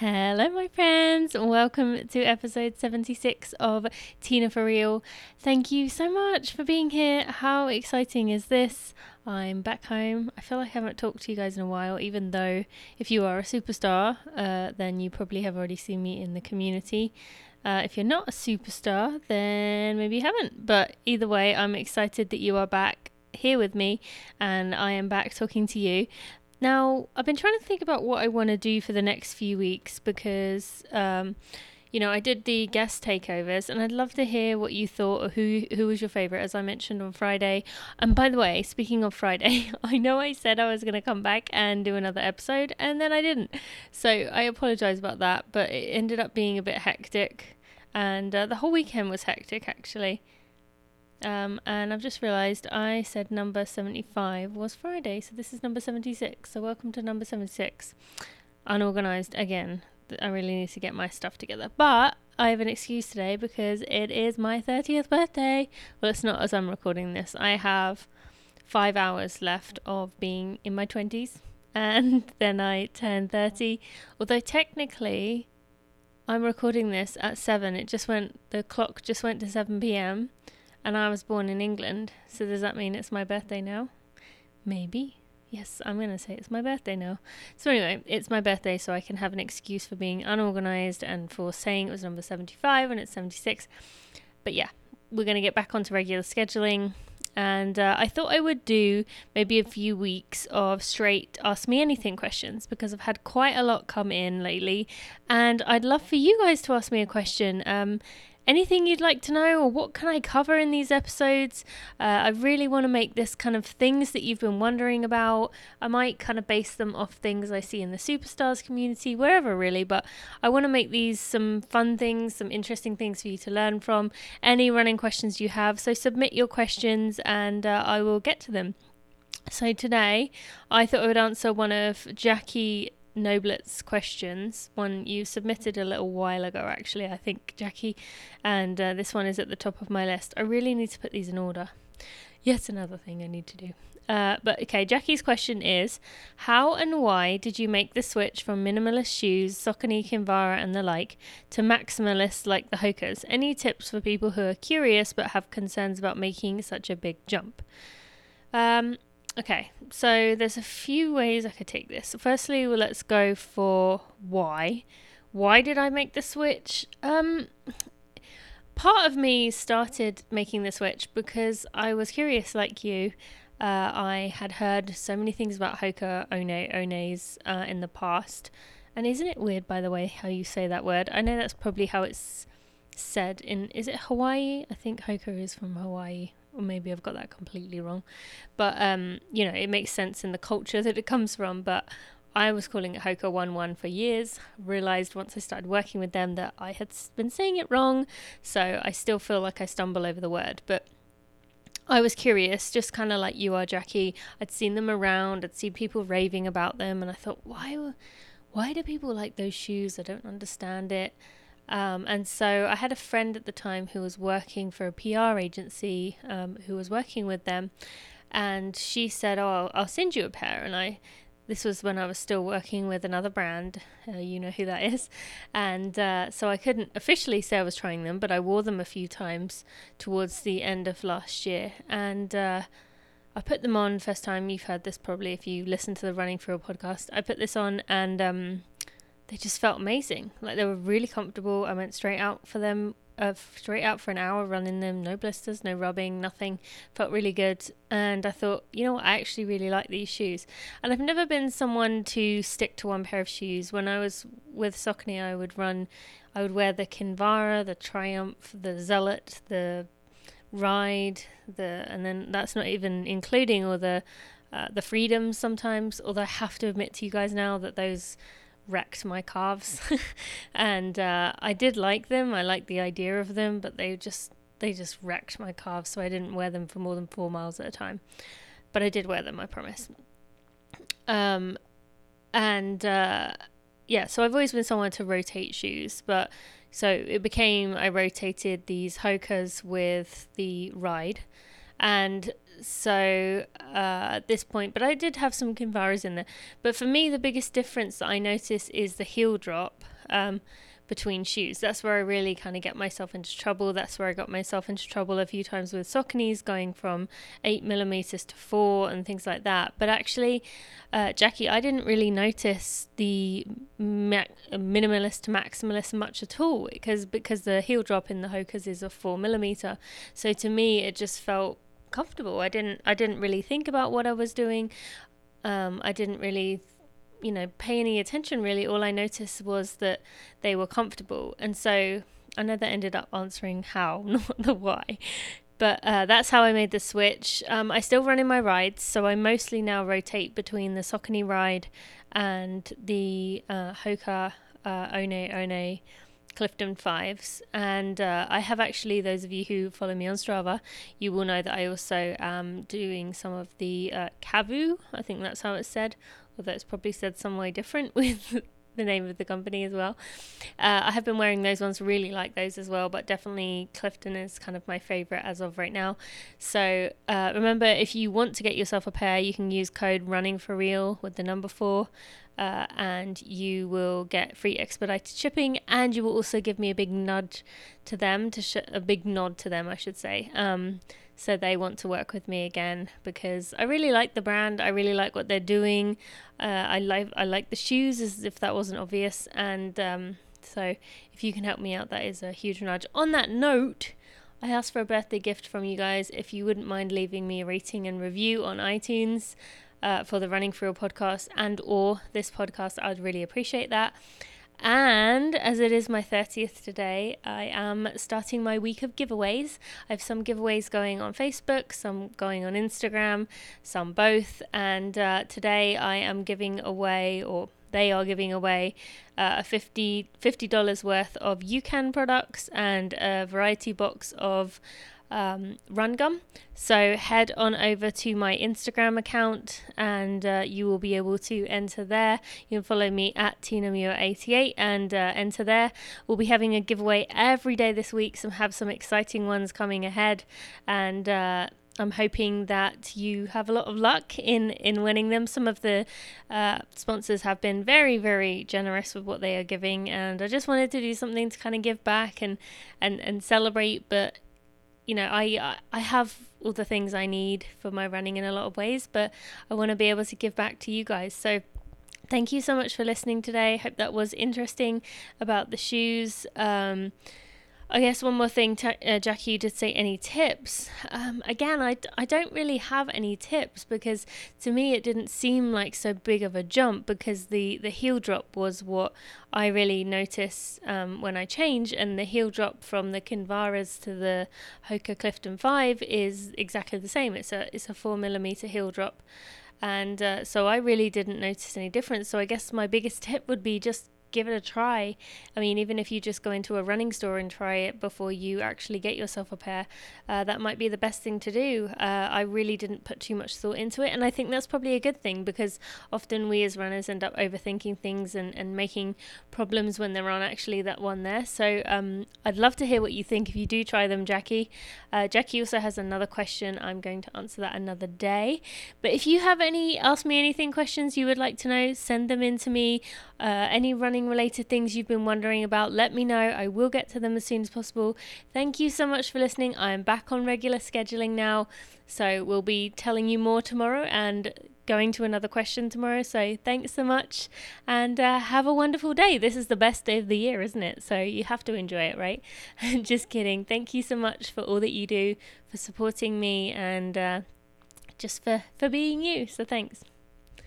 Hello, my friends. Welcome to episode 76 of Tina for Real. Thank you so much for being here. How exciting is this? I'm back home. I feel like I haven't talked to you guys in a while, even though if you are a superstar, uh, then you probably have already seen me in the community. Uh, if you're not a superstar, then maybe you haven't. But either way, I'm excited that you are back here with me and I am back talking to you. Now, I've been trying to think about what I want to do for the next few weeks because, um, you know, I did the guest takeovers, and I'd love to hear what you thought or who who was your favorite, as I mentioned on Friday. And by the way, speaking of Friday, I know I said I was going to come back and do another episode, and then I didn't. So I apologize about that, but it ended up being a bit hectic, and uh, the whole weekend was hectic actually. Um, and I've just realised I said number 75 was Friday, so this is number 76. So welcome to number 76. Unorganised again. I really need to get my stuff together. But I have an excuse today because it is my 30th birthday. Well, it's not as I'm recording this. I have five hours left of being in my 20s, and then I turn 30. Although technically, I'm recording this at 7. It just went, the clock just went to 7 pm and I was born in England, so does that mean it's my birthday now? Maybe. Yes, I'm going to say it's my birthday now. So, anyway, it's my birthday, so I can have an excuse for being unorganized and for saying it was number 75 and it's 76. But yeah, we're going to get back onto regular scheduling. And uh, I thought I would do maybe a few weeks of straight Ask Me Anything questions because I've had quite a lot come in lately. And I'd love for you guys to ask me a question. Um, anything you'd like to know or what can I cover in these episodes. Uh, I really want to make this kind of things that you've been wondering about. I might kind of base them off things I see in the superstars community, wherever really, but I want to make these some fun things, some interesting things for you to learn from. Any running questions you have, so submit your questions and uh, I will get to them. So today, I thought I would answer one of Jackie Noblet's questions. One you submitted a little while ago, actually, I think, Jackie, and uh, this one is at the top of my list. I really need to put these in order. Yet another thing I need to do. Uh, but okay, Jackie's question is How and why did you make the switch from minimalist shoes, Saucony, Kinvara, and the like, to maximalist like the Hokas? Any tips for people who are curious but have concerns about making such a big jump? Um, Okay, so there's a few ways I could take this. Firstly, well, let's go for why. Why did I make the switch? Um, part of me started making the switch because I was curious, like you. Uh, I had heard so many things about Hoka One Ones uh, in the past. And isn't it weird, by the way, how you say that word? I know that's probably how it's said in. Is it Hawaii? I think Hoka is from Hawaii or maybe I've got that completely wrong. But um, you know, it makes sense in the culture that it comes from. But I was calling it Hoka One One for years. Realized once I started working with them that I had been saying it wrong, so I still feel like I stumble over the word. But I was curious, just kind of like you are, Jackie. I'd seen them around. I'd seen people raving about them, and I thought, why, why do people like those shoes? I don't understand it. Um, and so I had a friend at the time who was working for a PR agency um, who was working with them. And she said, Oh, I'll, send you a pair. And I, this was when I was still working with another brand. Uh, you know who that is. And uh, so I couldn't officially say I was trying them, but I wore them a few times towards the end of last year. And, uh, I put them on first time. You've heard this probably if you listen to the Running for a podcast. I put this on and um, they just felt amazing. Like they were really comfortable. I went straight out for them, uh, straight out for an hour running them. No blisters, no rubbing, nothing. Felt really good. And I thought, you know what, I actually really like these shoes. And I've never been someone to stick to one pair of shoes. When I was with Saucony, I would run, I would wear the Kinvara, the Triumph, the Zealot, the Ride, the, and then that's not even including all the, uh, the Freedoms sometimes. Although I have to admit to you guys now that those wrecked my calves. And uh, i did like them i liked the idea of them but they just they just wrecked my calves so i didn't wear them for more than four miles at a time. But i did wear them i promise. Um and uh, yeah so i've always been someone to rotate shoes but so it became i rotated these hokas with the ride and so uh, at this point, but I did have some Kinvaras in there. But for me, the biggest difference that I notice is the heel drop. Um, between shoes. That's where I really kind of get myself into trouble. That's where I got myself into trouble a few times with Sauconys going from eight millimeters to four and things like that. But actually, uh, Jackie, I didn't really notice the ma- minimalist to maximalist much at all because because the heel drop in the Hokas is a four millimeter. So to me, it just felt comfortable. I didn't I didn't really think about what I was doing. Um, I didn't really you know, pay any attention really. All I noticed was that they were comfortable. And so I know that ended up answering how, not the why. But uh, that's how I made the switch. Um, I still run in my rides, so I mostly now rotate between the Saucony ride and the uh, Hoka uh, One One Clifton Fives. And uh, I have actually, those of you who follow me on Strava, you will know that I also am doing some of the uh, Cavu, I think that's how it's said, although it's probably said some way different with the name of the company as well. Uh, I have been wearing those ones, really like those as well, but definitely Clifton is kind of my favorite as of right now. So uh, remember, if you want to get yourself a pair, you can use code running for real with the number four. Uh, and you will get free expedited shipping, and you will also give me a big nudge to them to sh- a big nod to them, I should say. Um, so they want to work with me again because I really like the brand. I really like what they're doing. Uh, I like I like the shoes, as if that wasn't obvious. And um, so if you can help me out, that is a huge nudge. On that note, I asked for a birthday gift from you guys. If you wouldn't mind leaving me a rating and review on iTunes. Uh, for the Running For podcast and or this podcast, I'd really appreciate that. And as it is my 30th today, I am starting my week of giveaways. I have some giveaways going on Facebook, some going on Instagram, some both. And uh, today I am giving away, or they are giving away, uh, a 50 $50 worth of UCAN products and a variety box of um, Run Gum. So head on over to my Instagram account and uh, you will be able to enter there. You can follow me at TinaMuir88 and uh, enter there. We'll be having a giveaway every day this week. so have some exciting ones coming ahead and. Uh, I'm hoping that you have a lot of luck in, in winning them. Some of the uh, sponsors have been very, very generous with what they are giving, and I just wanted to do something to kind of give back and, and, and celebrate. But you know, I I have all the things I need for my running in a lot of ways, but I want to be able to give back to you guys. So thank you so much for listening today. Hope that was interesting about the shoes. Um, I guess one more thing, uh, Jackie, you did say any tips. Um, again, I, I don't really have any tips because to me it didn't seem like so big of a jump because the, the heel drop was what I really noticed um, when I change, and the heel drop from the Kinvaras to the Hoka Clifton 5 is exactly the same. It's a, it's a 4 millimeter heel drop. And uh, so I really didn't notice any difference. So I guess my biggest tip would be just give it a try. I mean, even if you just go into a running store and try it before you actually get yourself a pair, uh, that might be the best thing to do. Uh, I really didn't put too much thought into it, and I think that's probably a good thing because often we as runners end up overthinking things and, and making problems when there aren't actually that one there. So um, I'd love to hear what you think if you do try them, Jackie. Uh, Jackie also has another question. I'm going to answer that another day. But if you have any Ask Me Anything questions you would like to know, send them in to me. Uh, any running related things you've been wondering about, let me know. I will get to them as soon as possible. Thank you so much for listening. I am back on regular scheduling now, so we'll be telling you more tomorrow and going to another question tomorrow. So thanks so much and uh, have a wonderful day. This is the best day of the year, isn't it? So you have to enjoy it, right? just kidding. Thank you so much for all that you do, for supporting me, and uh, just for, for being you. So thanks.